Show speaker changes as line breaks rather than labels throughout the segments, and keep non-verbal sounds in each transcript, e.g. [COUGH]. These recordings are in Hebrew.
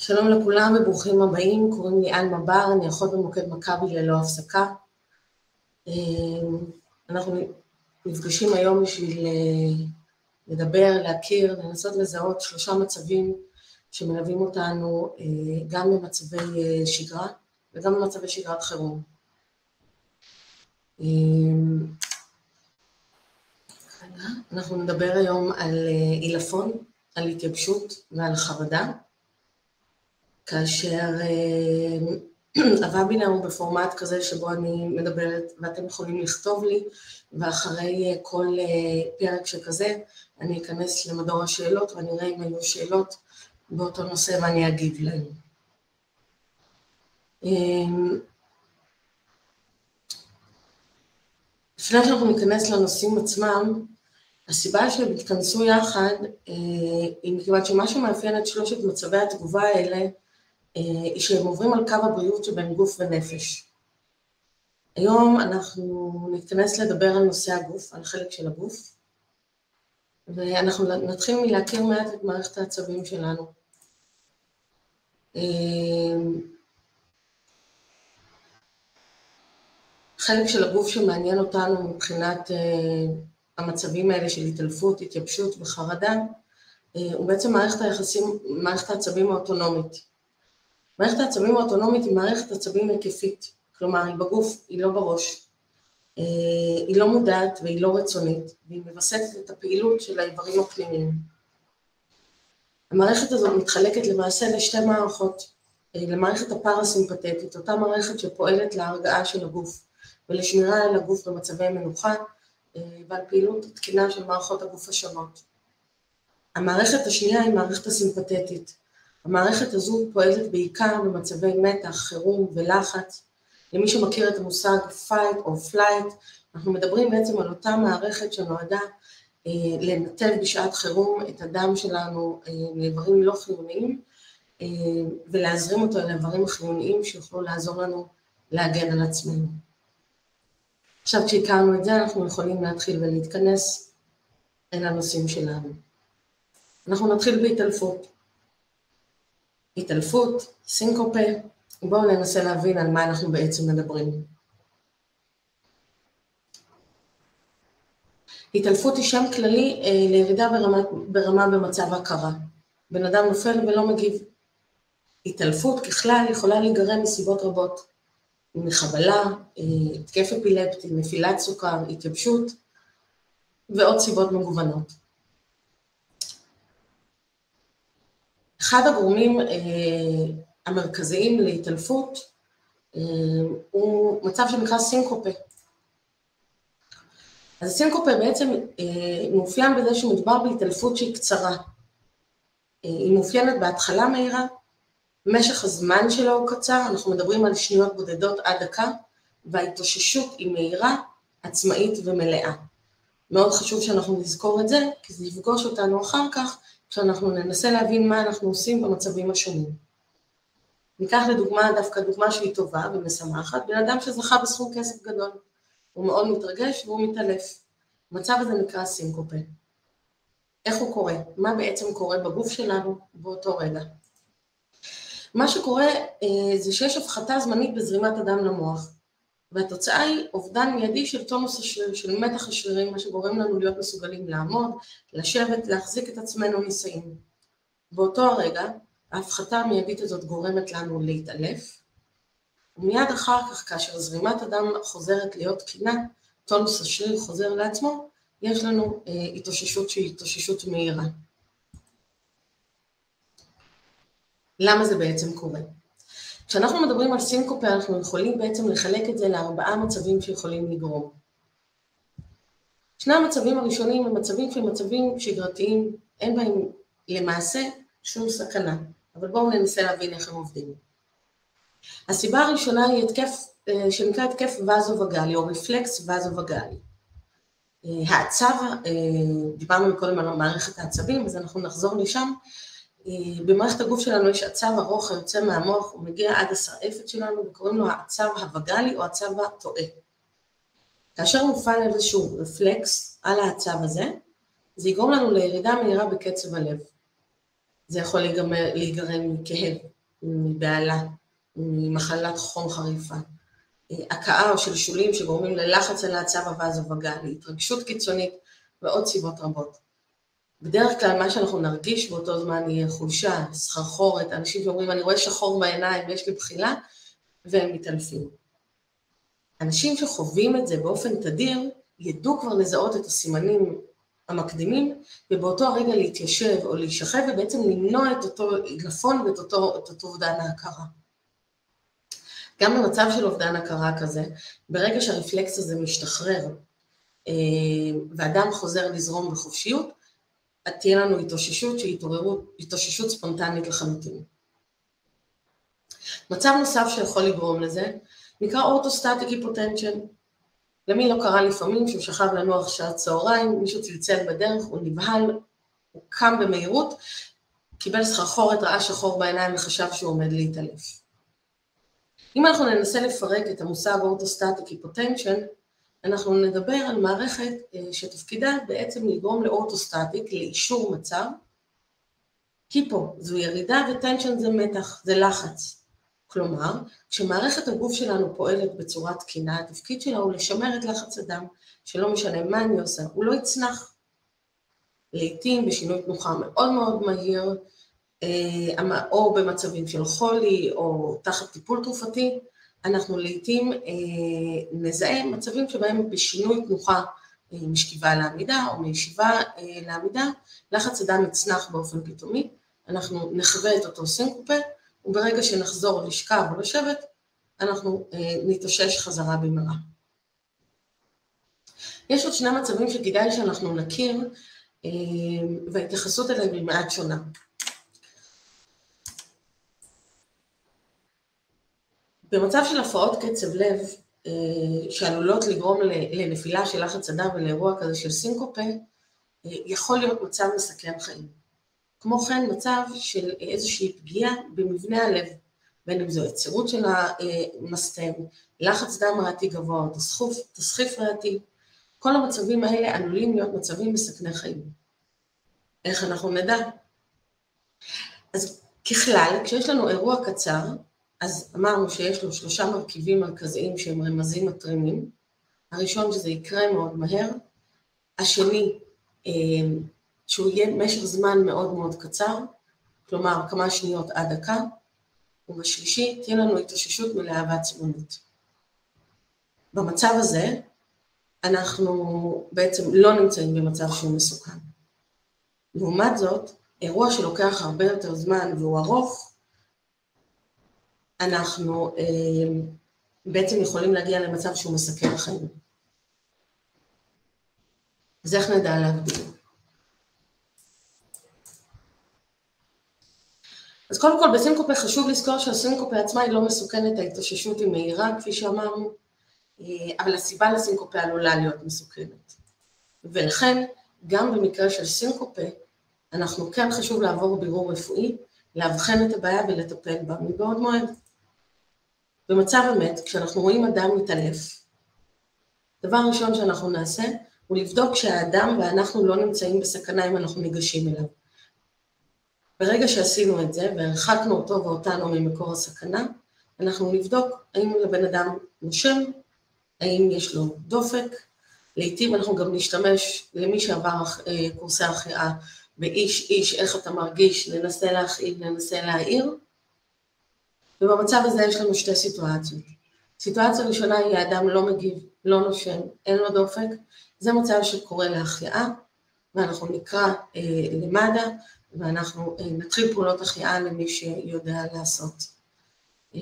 שלום לכולם וברוכים הבאים, קוראים לי אלמה בר, אני אחות במוקד מכבי ללא הפסקה. אמ, אנחנו נפגשים היום בשביל אה, לדבר, להכיר, לנסות לזהות שלושה מצבים שמלווים אותנו אה, גם במצבי אה, שגרה וגם במצבי שגרת חירום. אמ, אנחנו נדבר היום על עילפון, על התייבשות ועל חרדה. כאשר [CLEARS THROAT] הוובינר הוא בפורמט כזה שבו אני מדברת ואתם יכולים לכתוב לי, ואחרי אה, כל אה, פרק שכזה אני אכנס למדור השאלות ואני אראה אם היו שאלות באותו נושא ואני אגיב להן. אמ, לפני שאנחנו ניכנס לנושאים עצמם, הסיבה שהם התכנסו יחד אה, היא מכיוון שמה שמאפיין את שלושת מצבי התגובה האלה אה, שהם עוברים על קו הבריאות שבין גוף ונפש. היום אנחנו נתכנס לדבר על נושא הגוף, על חלק של הגוף, ואנחנו נתחיל מלהכיר מעט את מערכת העצבים שלנו. אה, חלק של הגוף שמעניין אותנו מבחינת אה, המצבים האלה של התעלפות, התייבשות וחרדה, הוא בעצם מערכת היחסים, מערכת העצבים האוטונומית. מערכת העצבים האוטונומית היא מערכת עצבים היקפית, כלומר היא בגוף, היא לא בראש, אה, היא לא מודעת והיא לא רצונית, והיא מווסתת את הפעילות של האיברים הפנימיים. המערכת הזאת מתחלקת למעשה לשתי מערכות, אה, למערכת הפרסימפטית, אותה מערכת שפועלת להרגעה של הגוף ולשמירה על הגוף במצבי מנוחה אה, ועל פעילות תקינה של מערכות הגוף השונות. המערכת השנייה היא מערכת הסימפטית, המערכת הזו פועלת בעיקר במצבי מתח, חירום ולחץ. למי שמכיר את המושג fight או flight, אנחנו מדברים בעצם על אותה מערכת שנועדה אה, לנתב בשעת חירום את הדם שלנו אה, לאיברים לא חיוניים אה, ולהזרים אותו אל האיברים החיוניים שיוכלו לעזור לנו להגן על עצמנו. עכשיו כשהכרנו את זה אנחנו יכולים להתחיל ולהתכנס אל הנושאים שלנו. אנחנו נתחיל בהתעלפות. התעלפות, סינקופה, בואו ננסה להבין על מה אנחנו בעצם מדברים. התעלפות היא שם כללי אה, לירידה ברמה, ברמה במצב ההכרה. בן אדם נופל ולא מגיב. התעלפות ככלל יכולה להיגרם מסיבות רבות, מחבלה, אה, התקף אפילפטי, נפילת סוכר, התייבשות ועוד סיבות מגוונות. אחד הגורמים אה, המרכזיים להתעלפות אה, הוא מצב שנקרא סינקופה. אז סינקופה בעצם אה, מאופיין בזה שמדובר בהתעלפות שהיא קצרה. היא מאופיינת בהתחלה מהירה, משך הזמן שלה הוא קצר, אנחנו מדברים על שניות בודדות עד דקה, וההתאוששות היא מהירה, עצמאית ומלאה. מאוד חשוב שאנחנו נזכור את זה, כי זה יפגוש אותנו אחר כך כשאנחנו ננסה להבין מה אנחנו עושים במצבים השונים. ניקח לדוגמה דווקא דוגמה שהיא טובה ומשמחת, בן אדם שזכה בסכום כסף גדול, הוא מאוד מתרגש והוא מתעלף. המצב הזה נקרא סינקופה. איך הוא קורה? מה בעצם קורה בגוף שלנו באותו רגע? מה שקורה אה, זה שיש הפחתה זמנית בזרימת הדם למוח. והתוצאה היא אובדן מיידי של תונוס השריר, של מתח השרירים, מה שגורם לנו להיות מסוגלים לעמוד, לשבת, להחזיק את עצמנו נישאים. באותו הרגע, ההפחתה המיידית הזאת גורמת לנו להתעלף, ומיד אחר כך, כאשר זרימת הדם חוזרת להיות תקינה, טונוס השריר חוזר לעצמו, יש לנו אה, התאוששות שהיא התאוששות מהירה. למה זה בעצם קורה? כשאנחנו מדברים על סינקופה אנחנו יכולים בעצם לחלק את זה לארבעה מצבים שיכולים לגרום. שני המצבים הראשונים הם מצבים שהם מצבים שגרתיים, אין בהם למעשה שום סכנה, אבל בואו ננסה להבין איך הם עובדים. הסיבה הראשונה היא התקף אה, שנקרא התקף וזו-וגאלי או רפלקס וזו-וגאלי. אה, העצב, אה, דיברנו קודם על מערכת העצבים, אז אנחנו נחזור לשם, במערכת הגוף שלנו יש עצב ארוך היוצא מהמוח, הוא מגיע עד השרעפת שלנו וקוראים לו העצב הווגלי או עצב הטועה. כאשר מופעל איזשהו רפלקס על העצב הזה, זה יגרום לנו לירידה מהירה בקצב הלב. זה יכול להיגמר, להיגרם מכאב, מבהלה, ממחלת חום חריפה, הכאה או שלשולים שגורמים ללחץ על העצב הווז ובגל, להתרגשות קיצונית ועוד סיבות רבות. בדרך כלל מה שאנחנו נרגיש באותו זמן יהיה חולשה, סחרחורת, אנשים שאומרים אני רואה שחור בעיניים ויש לי בחילה, והם מתעלפים. אנשים שחווים את זה באופן תדיר, ידעו כבר לזהות את הסימנים המקדימים, ובאותו הרגע להתיישב או להישכב ובעצם למנוע את אותו עדלפון ואת אותו, אותו אובדן ההכרה. גם במצב של אובדן הכרה כזה, ברגע שהרפלקס הזה משתחרר אה, ואדם חוזר לזרום בחופשיות, תהיה לנו התאוששות שהיא התאוששות ספונטנית לחלוטין. מצב נוסף שיכול לגרום לזה נקרא orthostatic hypotension. למי לא קרה לפעמים שהוא שכב לנוח שעת צהריים, מישהו צלצל בדרך, הוא נבהל, הוא קם במהירות, קיבל סחרחורת, ראה שחור בעיניים וחשב שהוא עומד להתעלף. אם אנחנו ננסה לפרק את המושג orthostatic hypotension, אנחנו נדבר על מערכת אה, שתפקידה בעצם לגרום ל orthostatic, לאישור מצב. hypo זו ירידה ו tension זה מתח, זה לחץ. כלומר, כשמערכת הגוף שלנו פועלת בצורה תקינה, התפקיד שלה הוא לשמר את לחץ הדם, שלא משנה מה אני עושה, הוא לא יצנח. לעתים בשינוי תנוחה מאוד מאוד מהיר, אה, או במצבים של חולי או תחת טיפול תרופתי, אנחנו לעתים אה, נזהה מצבים שבהם בשינוי תנוחה אה, משכיבה לעמידה או מישיבה לעמידה, לחץ הדם יצנח באופן פתאומי, אנחנו נחווה את אותו סינקופה, וברגע שנחזור לשכב או לשבת, אנחנו נתאושש חזרה במהרה. יש עוד שני מצבים שכדאי שאנחנו נכיר, וההתייחסות אליהם היא מעט שונה. במצב של הפרעות קצב לב, אה, שעלולות לגרום לנפילה של לחץ הדם ולאירוע כזה של סינקופה, אה, יכול להיות מצב מסכן חיים. כמו כן, מצב של איזושהי פגיעה במבנה הלב, בין אם זו היצרות של המסתם, לחץ דם ריאתי גבוה, תסחיף, תסחיף ריאתי, כל המצבים האלה עלולים להיות מצבים מסכני חיים. איך אנחנו נדע? אז ככלל, כשיש לנו אירוע קצר, אז אמרנו שיש לו שלושה מרכיבים מרכזיים שהם רמזים מתרימים. הראשון שזה יקרה מאוד מהר, השני אה, שהוא יהיה במשך זמן מאוד מאוד קצר, כלומר כמה שניות עד דקה, ובשלישי תהיה לנו התאוששות מלאה ועצמונית. במצב הזה אנחנו בעצם לא נמצאים במצב שהוא מסוכן. לעומת זאת, אירוע שלוקח הרבה יותר זמן והוא ארוך, אנחנו אה, בעצם יכולים להגיע למצב שהוא מסכן חיים. אז איך נדע להגביל? אז קודם כל בסינקופה חשוב לזכור שהסינקופה עצמה היא לא מסוכנת, ההתאוששות היא מהירה כפי שאמרנו, אה, אבל הסיבה לסינקופה עלולה להיות מסוכנת. ולכן גם במקרה של סינקופה אנחנו כן חשוב לעבור בירור רפואי, לאבחן את הבעיה ולטפל בה מבעוד מועד. במצב אמת, כשאנחנו רואים אדם מתעלף, דבר ראשון שאנחנו נעשה הוא לבדוק שהאדם ואנחנו לא נמצאים בסכנה אם אנחנו ניגשים אליו. ברגע שעשינו את זה והרחקנו אותו ואותנו ממקור הסכנה, אנחנו נבדוק האם לבן אדם נושם, האם יש לו דופק, לעתים אנחנו גם נשתמש למי שעבר אה, קורסי החייאה באיש איש איך אתה מרגיש, ננסה להכאיב, ננסה להעיר, ובמצב הזה יש לנו שתי סיטואציות. סיטואציה ראשונה היא האדם לא מגיב, לא נושם, אין לו דופק, זה מצב שקורה להחייאה, ואנחנו נקרא אה, למד"א, ואנחנו אה, נתחיל פעולות החייאה למי שיודע לעשות. אה,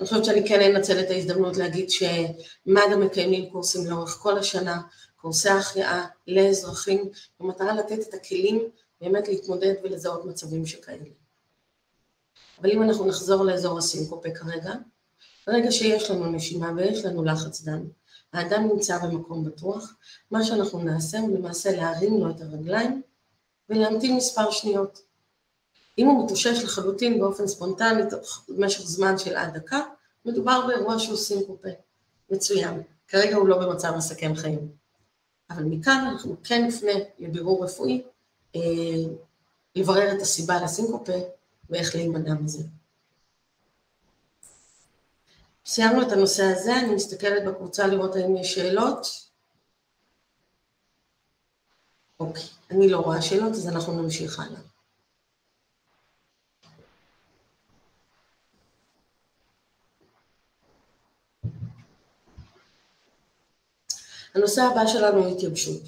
אני חושבת שאני כן אנצל את ההזדמנות להגיד שמד"א מקיימים קורסים לאורך כל השנה, קורסי החייאה לאזרחים, במטרה לתת את הכלים באמת להתמודד ולזהות מצבים שכאלה. אבל אם אנחנו נחזור לאזור הסינקופה כרגע, ברגע שיש לנו נשימה ויש לנו לחץ דם, האדם נמצא במקום בטוח, מה שאנחנו נעשה הוא למעשה להרים לו את הרגליים ולהמתין מספר שניות. אם הוא מתאושש לחלוטין באופן ספונטני במשך זמן של עד דקה, מדובר באירוע שהוא סינקופה. מצוין. כרגע הוא לא במצב מסכן חיים. אבל מכאן אנחנו כן נפנה לבירור רפואי אה, לברר את הסיבה לסינקופה ואיך להימנע מזה. סיימנו את הנושא הזה, אני מסתכלת בקבוצה לראות האם יש שאלות. אוקיי, אני לא רואה שאלות, אז אנחנו נמשיך הלאה. הנושא הבא שלנו הוא התייבשות.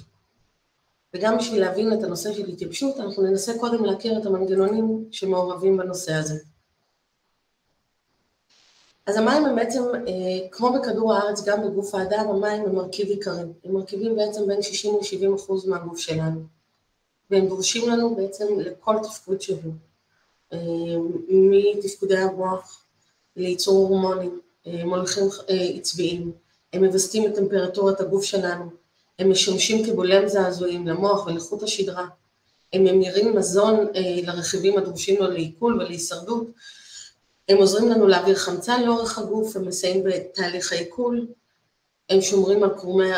וגם בשביל להבין את הנושא של התייבשות, אנחנו ננסה קודם להכיר את המנגנונים שמעורבים בנושא הזה. אז המים הם בעצם, אה, כמו בכדור הארץ, גם בגוף האדם, המים הם מרכיב עיקרי. הם מרכיבים בעצם בין 60 ל-70 אחוז מהגוף שלנו. והם דורשים לנו בעצם לכל תפקוד שהוא. אה, מתפקודי המוח לייצור הורמונים, אה, מוליכים עצביים, הם מווסתים את טמפרטורת הגוף שלנו, הם משמשים כבולם זעזועים למוח ולחוט השדרה, הם ממירים מזון לרכיבים הדרושים לו לעיכול ולהישרדות, הם עוזרים לנו להעביר חמצן לאורך הגוף, הם מסייעים בתהליך העיכול, הם שומרים על קרומי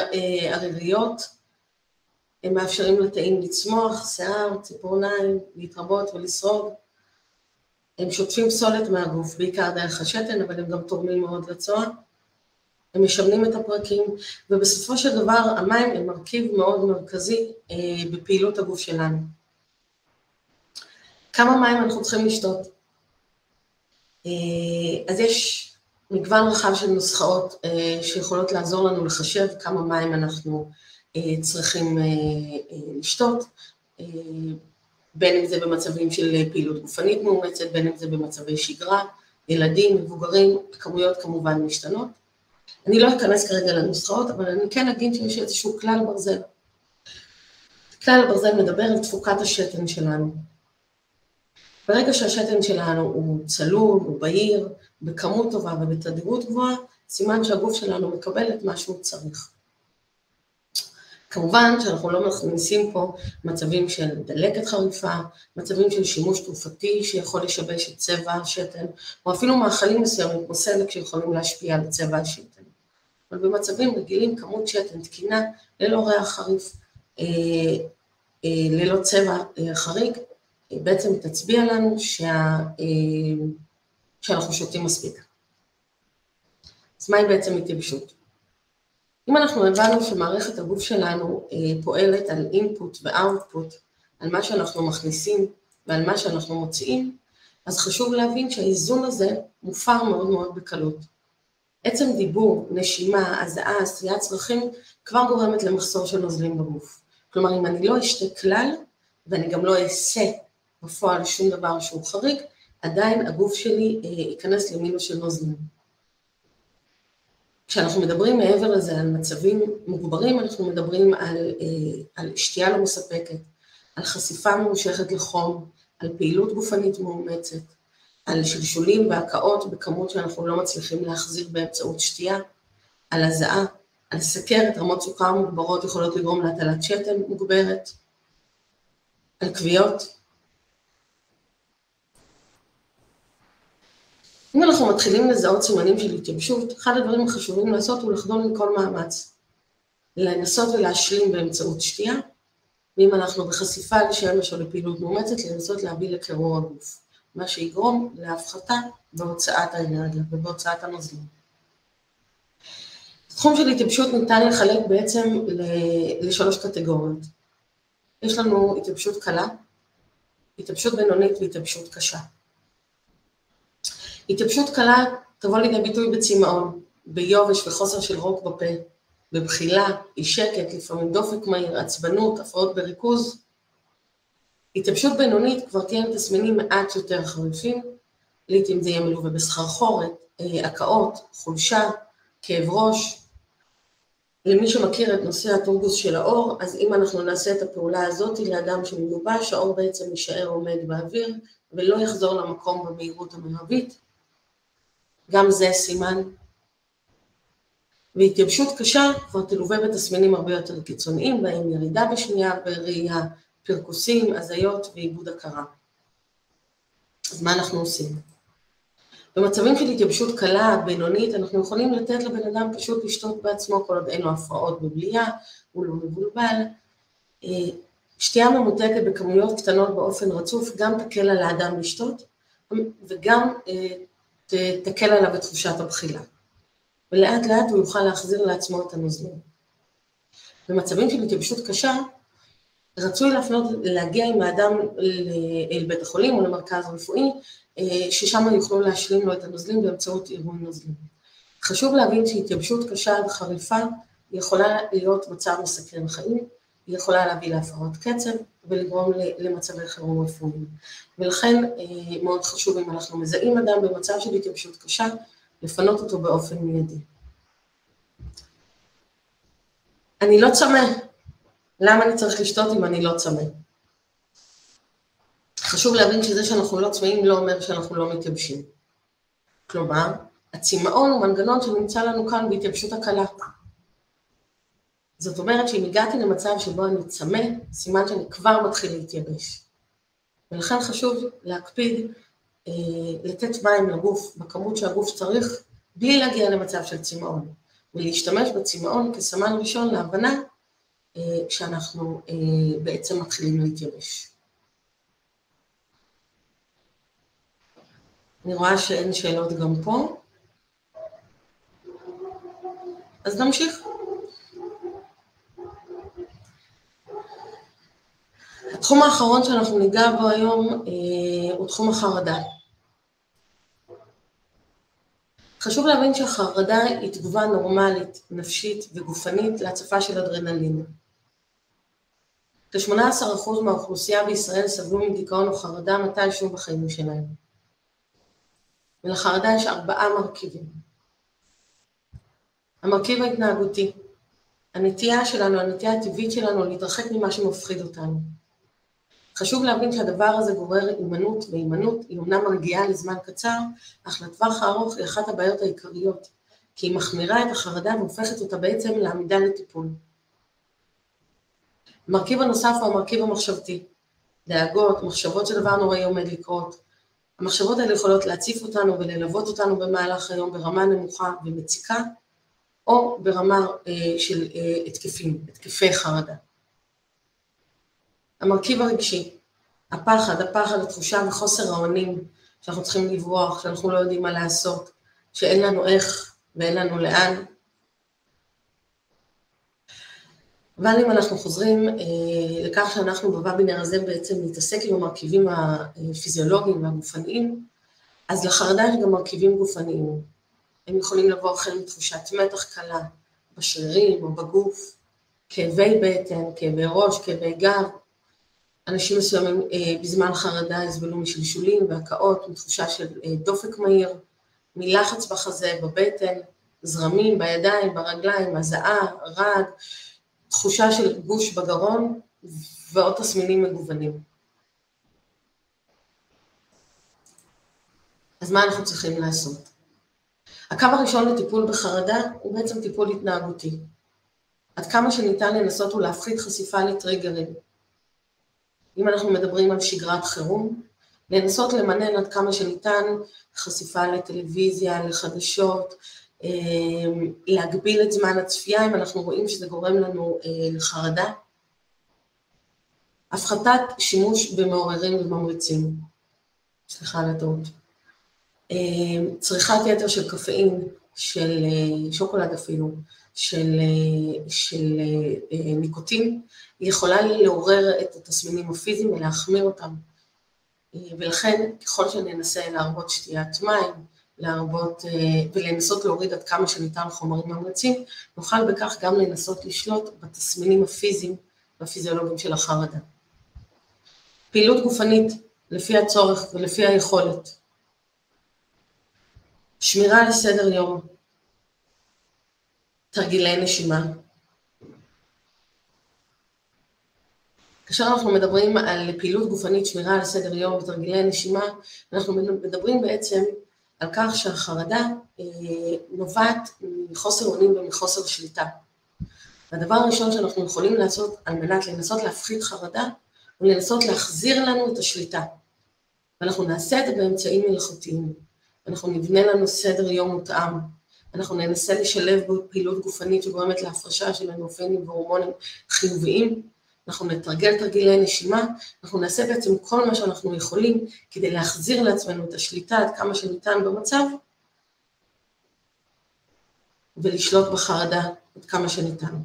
עריריות, הם מאפשרים לתאים לצמוח, שיער, ציפורניים, להתרבות ולשרוד. הם שוטפים פסולת מהגוף, בעיקר דרך השתן, אבל הם גם תורמים מאוד לצואה. הם משמנים את הפרקים, ובסופו של דבר המים הם מרכיב מאוד מרכזי אה, בפעילות הגוף שלנו. כמה מים אנחנו צריכים לשתות? אה, אז יש מגוון רחב של נוסחאות אה, שיכולות לעזור לנו לחשב כמה מים אנחנו אה, צריכים לשתות, בין אם זה במצבים של פעילות גופנית מאומצת, בין אם זה במצבי שגרה, ילדים, מבוגרים, הכמויות כמובן משתנות. אני לא אכנס כרגע לנוסחאות, אבל אני כן אגיד שיש איזשהו כלל ברזל. כלל הברזל מדבר על תפוקת השתן שלנו. ברגע שהשתן שלנו הוא צלול, הוא בהיר, בכמות טובה ובתדירות גבוהה, סימן שהגוף שלנו מקבל את מה שהוא צריך. כמובן שאנחנו לא מכניסים פה מצבים של דלקת חריפה, מצבים של שימוש תרופתי שיכול לשבש את צבע השתן, או אפילו מאכלים מסוימים כמו סלק שיכולים להשפיע על צבע השתן. אבל במצבים רגילים כמות שתן תקינה, ללא ריח חריף, אה, אה, ללא צבע אה, חריג, בעצם תצביע לנו שה, שאנחנו שותים מספיק. אז מהי בעצם התייבשות? אם אנחנו הבנו שמערכת הגוף שלנו פועלת על אינפוט ואוטפוט, על מה שאנחנו מכניסים ועל מה שאנחנו מוציאים, אז חשוב להבין שהאיזון הזה מופר מאוד מאוד בקלות. עצם דיבור, נשימה, הזעה, עשיית צרכים, כבר גורמת למחסור של נוזלים בגוף. כלומר, אם אני לא אשתה כלל, ואני גם לא אעשה בפועל שום דבר שהוא חריג, עדיין הגוף שלי אה, ייכנס למינוס של נוזלים. כשאנחנו מדברים מעבר לזה על מצבים מוגברים, אנחנו מדברים על, אה, על שתייה לא מספקת, על חשיפה ממושכת לחום, על פעילות גופנית מאומצת, על שלשולים והקאות בכמות שאנחנו לא מצליחים להחזיר באמצעות שתייה, על הזעה, על סכרת, רמות סוכר מוגברות יכולות לגרום להטלת שתן מוגברת, על כוויות, אם אנחנו מתחילים לזהות סימנים של התייבשות, אחד הדברים החשובים לעשות הוא לחדול מכל מאמץ. לנסות ולהשלים באמצעות שתייה, ואם אנחנו בחשיפה לשמש או לפעילות מאומצת, לנסות להביא לקירור הגוף, מה שיגרום להפחתה בהוצאת האנרגיה ובהוצאת הנוזלים. תחום של התייבשות ניתן לחלק בעצם לשלוש קטגוריות. יש לנו התייבשות קלה, התייבשות בינונית והתייבשות קשה. התייבשות קלה תבוא לידי ביטוי בצמאון, ביובש וחוסר של רוק בפה, בבחילה, אי שקט, לפעמים דופק מהיר, עצבנות, הפרעות בריכוז. התייבשות בינונית כבר תהיה עם תסמינים מעט יותר חריפים, לעיתים זה יהיה מלווה בסחרחורת, אה, הקאות, חולשה, כאב ראש. למי שמכיר את נושא הטורגוס של האור, אז אם אנחנו נעשה את הפעולה הזאת לאדם שמיובש, האור בעצם יישאר עומד באוויר ולא יחזור למקום במהירות המרבית, גם זה סימן. והתייבשות קשה כבר תלווה בתסמינים הרבה יותר קיצוניים, בהם ירידה בשמיעה וראייה, פרכוסים, הזיות ועיבוד הכרה. אז מה אנחנו עושים? במצבים של התייבשות קלה, בינונית, אנחנו יכולים לתת לבן אדם פשוט לשתות בעצמו כל עוד אין לו הפרעות בבליעה, הוא לא מבולבל. אה, שתייה ממותקת בכמויות קטנות באופן רצוף גם תקל על האדם לשתות וגם אה, תקל עליו את תחושת הבחילה. ולאט לאט הוא יוכל להחזיר לעצמו את הנוזלים. במצבים של התייבשות קשה, רצוי להפנות, להגיע עם האדם אל בית החולים או למרכז רפואי, אה, ששם יוכלו להשלים לו את הנוזלים באמצעות עירוי נוזלים. חשוב להבין שהתייבשות קשה עד חריפה יכולה להיות מצב מסכן חיים, היא יכולה להביא להפרות קצב ולגרום למצבי חירום רפואיים. ולכן אה, מאוד חשוב אם אנחנו מזהים אדם במצב של התייבשות קשה, לפנות אותו באופן מיידי. אני לא צמא, למה אני צריך לשתות אם אני לא צמא? חשוב להבין שזה שאנחנו לא צמאים לא אומר שאנחנו לא מתייבשים. כלומר, הצמאון הוא מנגנון שנמצא לנו כאן בהתייבשות הקלה. זאת אומרת שאם הגעתי למצב שבו אני צמא, סימן שאני כבר מתחיל להתייבש. ולכן חשוב להקפיד אה, לתת מים לגוף בכמות שהגוף צריך, בלי להגיע למצב של צמאון, ולהשתמש בצמאון כסמן ראשון להבנה שאנחנו אה, בעצם מתחילים להתייבש. אני רואה שאין שאלות גם פה. אז נמשיך. התחום האחרון שאנחנו ניגע בו היום אה, הוא תחום החרדה. חשוב להבין שהחרדה היא תגובה נורמלית, נפשית וגופנית להצפה של אדרנלין. כ-18% מהאוכלוסייה בישראל סבלו מדיכאון או חרדה מתישהו בחיים שלהם. ולחרדה יש ארבעה מרכיבים. המרכיב ההתנהגותי, הנטייה שלנו, הנטייה הטבעית שלנו להתרחק ממה שמפחיד אותנו. חשוב להבין שהדבר הזה גורר הימנעות, והימנעות היא אומנם מרגיעה לזמן קצר, אך לטווח הארוך היא אחת הבעיות העיקריות, כי היא מחמירה את החרדה והופכת אותה בעצם לעמידה לטיפול. המרכיב הנוסף הוא המרכיב המחשבתי. דאגות, מחשבות שדבר נוראי עומד לקרות. המחשבות האלה יכולות להציף אותנו וללוות אותנו במהלך היום ברמה נמוכה ומציקה, או ברמה אה, של אה, התקפים, התקפי חרדה. המרכיב הרגשי, הפחד, הפחד, התחושה וחוסר האונים, שאנחנו צריכים לברוח, שאנחנו לא יודעים מה לעשות, שאין לנו איך ואין לנו לאן. אבל אם אנחנו חוזרים אה, לכך שאנחנו בוובינר הזה בעצם נתעסק עם המרכיבים הפיזיולוגיים והגופניים, אז לחרדה יש גם מרכיבים גופניים. הם יכולים לבוא החל מתחושת מתח קלה בשרירים או בגוף, כאבי בטן, כאבי ראש, כאבי גב. אנשים מסוימים אה, בזמן חרדה יסבלו משלשולים והקאות, מתחושה של אה, דופק מהיר, מלחץ בחזה, בבטן, זרמים בידיים, ברגליים, הזעה, רעד, תחושה של גוש בגרון ועוד תסמינים מגוונים. אז מה אנחנו צריכים לעשות? הקו הראשון לטיפול בחרדה הוא בעצם טיפול התנהגותי. עד כמה שניתן לנסות ולהפחית חשיפה לטריגרים. אם אנחנו מדברים על שגרת חירום, לנסות למנן עד כמה שניתן חשיפה לטלוויזיה, לחדשות, להגביל את זמן הצפייה אם אנחנו רואים שזה גורם לנו אה, לחרדה. הפחתת שימוש במעוררים וממריצים. סליחה על הטעות. אה, צריכת יתר של קפאין, של אה, שוקולד אפילו, של, אה, של ניקוטין, יכולה לעורר את התסמינים הפיזיים ולהחמיר אותם. ולכן ככל שננסה להרבות שתיית מים, להרבות ולנסות להוריד עד כמה שניתן חומרים ממריצים, נוכל בכך גם לנסות לשלוט בתסמינים הפיזיים והפיזיולוגיים של החרדה. פעילות גופנית לפי הצורך ולפי היכולת, שמירה על סדר יום, תרגילי נשימה. כאשר אנחנו מדברים על פעילות גופנית, שמירה על סדר יום ותרגילי נשימה, אנחנו מדברים בעצם על כך שהחרדה אה, נובעת מחוסר אונים ומחוסר שליטה. והדבר הראשון שאנחנו יכולים לעשות על מנת לנסות להפחית חרדה, הוא לנסות להחזיר לנו את השליטה. ואנחנו נעשה את זה באמצעים מלאכותיים. אנחנו נבנה לנו סדר יום מותאם, אנחנו ננסה לשלב בו פעילות גופנית שגורמת להפרשה של אנדרופינים והורמונים חיוביים, אנחנו נתרגל תרגילי נשימה, אנחנו נעשה בעצם כל מה שאנחנו יכולים כדי להחזיר לעצמנו את השליטה עד כמה שניתן במצב, ולשלוט בחרדה עד כמה שניתן.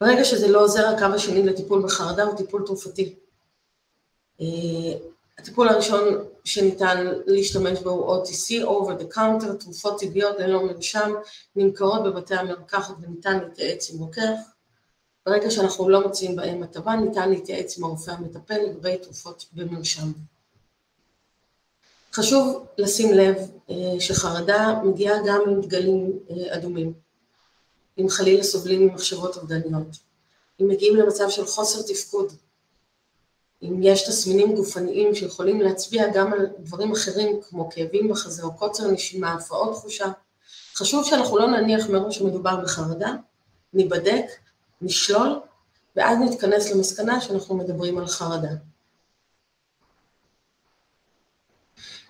ברגע שזה לא עוזר, הקו השני לטיפול בחרדה הוא טיפול תרופתי. אה, הטיפול הראשון שניתן להשתמש בו הוא OTC, over the counter, תרופות טבעיות ללא מרשם, נמכרות בבתי המרקחת וניתן להתייעץ עם רוקח. ברגע שאנחנו לא מוצאים בהם הטבה, ניתן להתייעץ עם הרופא המטפל לגבי תרופות במרשם. חשוב לשים לב אה, שחרדה מגיעה גם עם דגלים אה, אדומים. אם חלילה סובלים ממחשבות אובדניות, אם מגיעים למצב של חוסר תפקוד, אם יש תסמינים גופניים שיכולים להצביע גם על דברים אחרים כמו כאבים בחזה או קוצר נשימה, הפרעות תחושה, חשוב שאנחנו לא נניח מראש שמדובר בחרדה, ניבדק, נשלול, ואז נתכנס למסקנה שאנחנו מדברים על חרדה.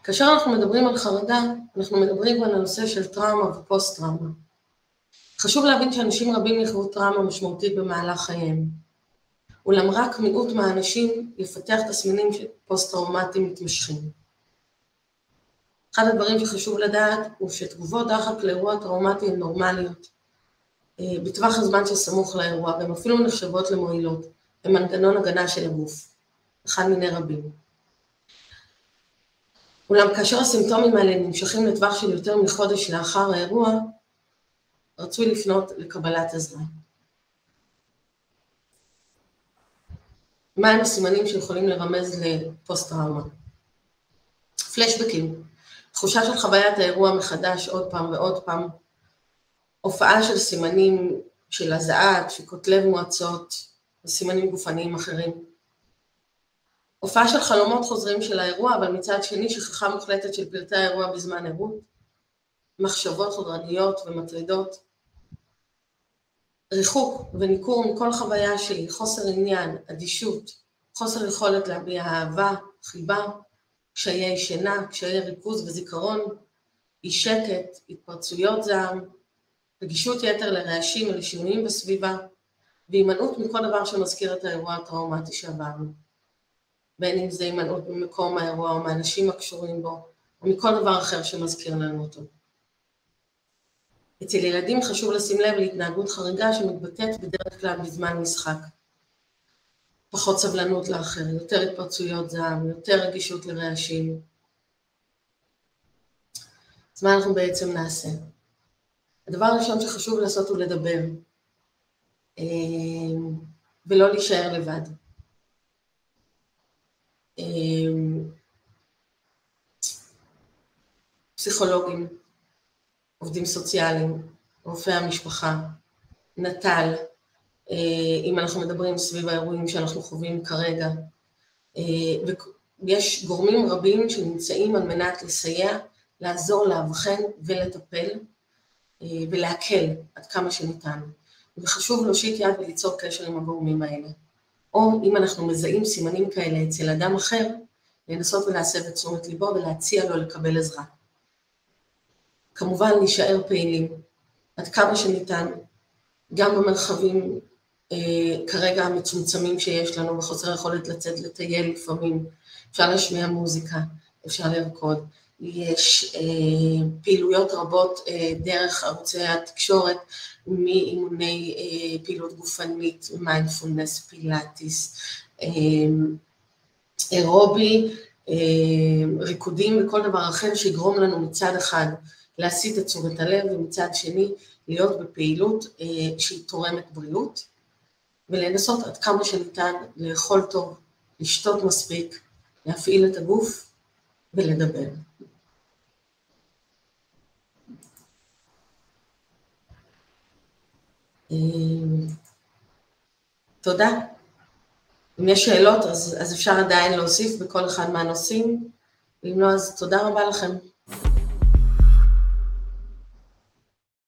כאשר אנחנו מדברים על חרדה, אנחנו מדברים על הנושא של טראומה ופוסט-טראומה. חשוב להבין שאנשים רבים יחוו טראומה משמעותית במהלך חייהם. אולם רק מיעוט מהאנשים יפתח תסמינים פוסט-טראומטיים מתמשכים. אחד הדברים שחשוב לדעת הוא שתגובות דחק לאירוע טראומטי הן נורמליות. אה, בטווח הזמן שסמוך לאירוע, והן אפילו נחשבות למועילות, הן מנגנון הגנה של הגוף, אחד מיני רבים. אולם כאשר הסימפטומים האלה נמשכים לטווח של יותר מחודש לאחר האירוע, רצוי לפנות לקבלת עזרה. מהם הסימנים שיכולים לרמז לפוסט-טראומה? פלשבקים, תחושה של חוויית האירוע מחדש עוד פעם ועוד פעם, הופעה של סימנים של הזעה, דפיקות לב מועצות וסימנים גופניים אחרים. הופעה של חלומות חוזרים של האירוע, אבל מצד שני שכחה מוחלטת של פרטי האירוע בזמן ערות. מחשבות חודרניות ומטרידות, ריחוק וניכור מכל חוויה שהיא, חוסר עניין, אדישות, חוסר יכולת להביע אהבה, חיבה, קשיי שינה, קשיי ריכוז וזיכרון, אי שקט, התפרצויות זעם, רגישות יתר לרעשים ולשינויים בסביבה, והימנעות מכל דבר שמזכיר את האירוע הטראומטי שעברנו. בין אם זה הימנעות ממקום האירוע או מהאנשים הקשורים בו, או מכל דבר אחר שמזכיר לנו אותו. אצל ילדים חשוב לשים לב להתנהגות חריגה שמתבטאת בדרך כלל בזמן משחק. פחות סבלנות לאחר, יותר התפרצויות זעם, יותר רגישות לרעשים. אז מה אנחנו בעצם נעשה? הדבר הראשון שחשוב לעשות הוא לדבר, אה, ולא להישאר לבד. אה, פסיכולוגים, עובדים סוציאליים, רופאי המשפחה, נט"ל, אה, אם אנחנו מדברים סביב האירועים שאנחנו חווים כרגע, אה, ויש גורמים רבים שנמצאים על מנת לסייע, לעזור, לאבחן ולטפל ולהקל עד כמה שניתן. וחשוב להושיט יד וליצור קשר עם הגורמים האלה. או אם אנחנו מזהים סימנים כאלה אצל אדם אחר, לנסות ולהסב את תשומת ליבו ולהציע לו לקבל עזרה. כמובן להישאר פעילים עד כמה שניתן, גם במרחבים אה, כרגע המצומצמים שיש לנו וחוסר יכולת לצאת לטייל לפעמים, אפשר להשמיע מוזיקה, אפשר לרקוד, יש אה, פעילויות רבות אה, דרך ערוצי התקשורת מאימוני אה, פעילות גופנית, מיינדפולנס, פילאטיס, אה, אירובי, אה, ריקודים וכל דבר אחר שיגרום לנו מצד אחד להסיט את תשומת הלב, ומצד שני להיות בפעילות אה, שהיא תורמת בריאות, ולנסות עד כמה שניתן לאכול טוב, לשתות מספיק, להפעיל את הגוף ולדבר. תודה. אם יש שאלות, אז, אז אפשר עדיין להוסיף בכל אחד מהנושאים, ואם לא, אז תודה רבה לכם.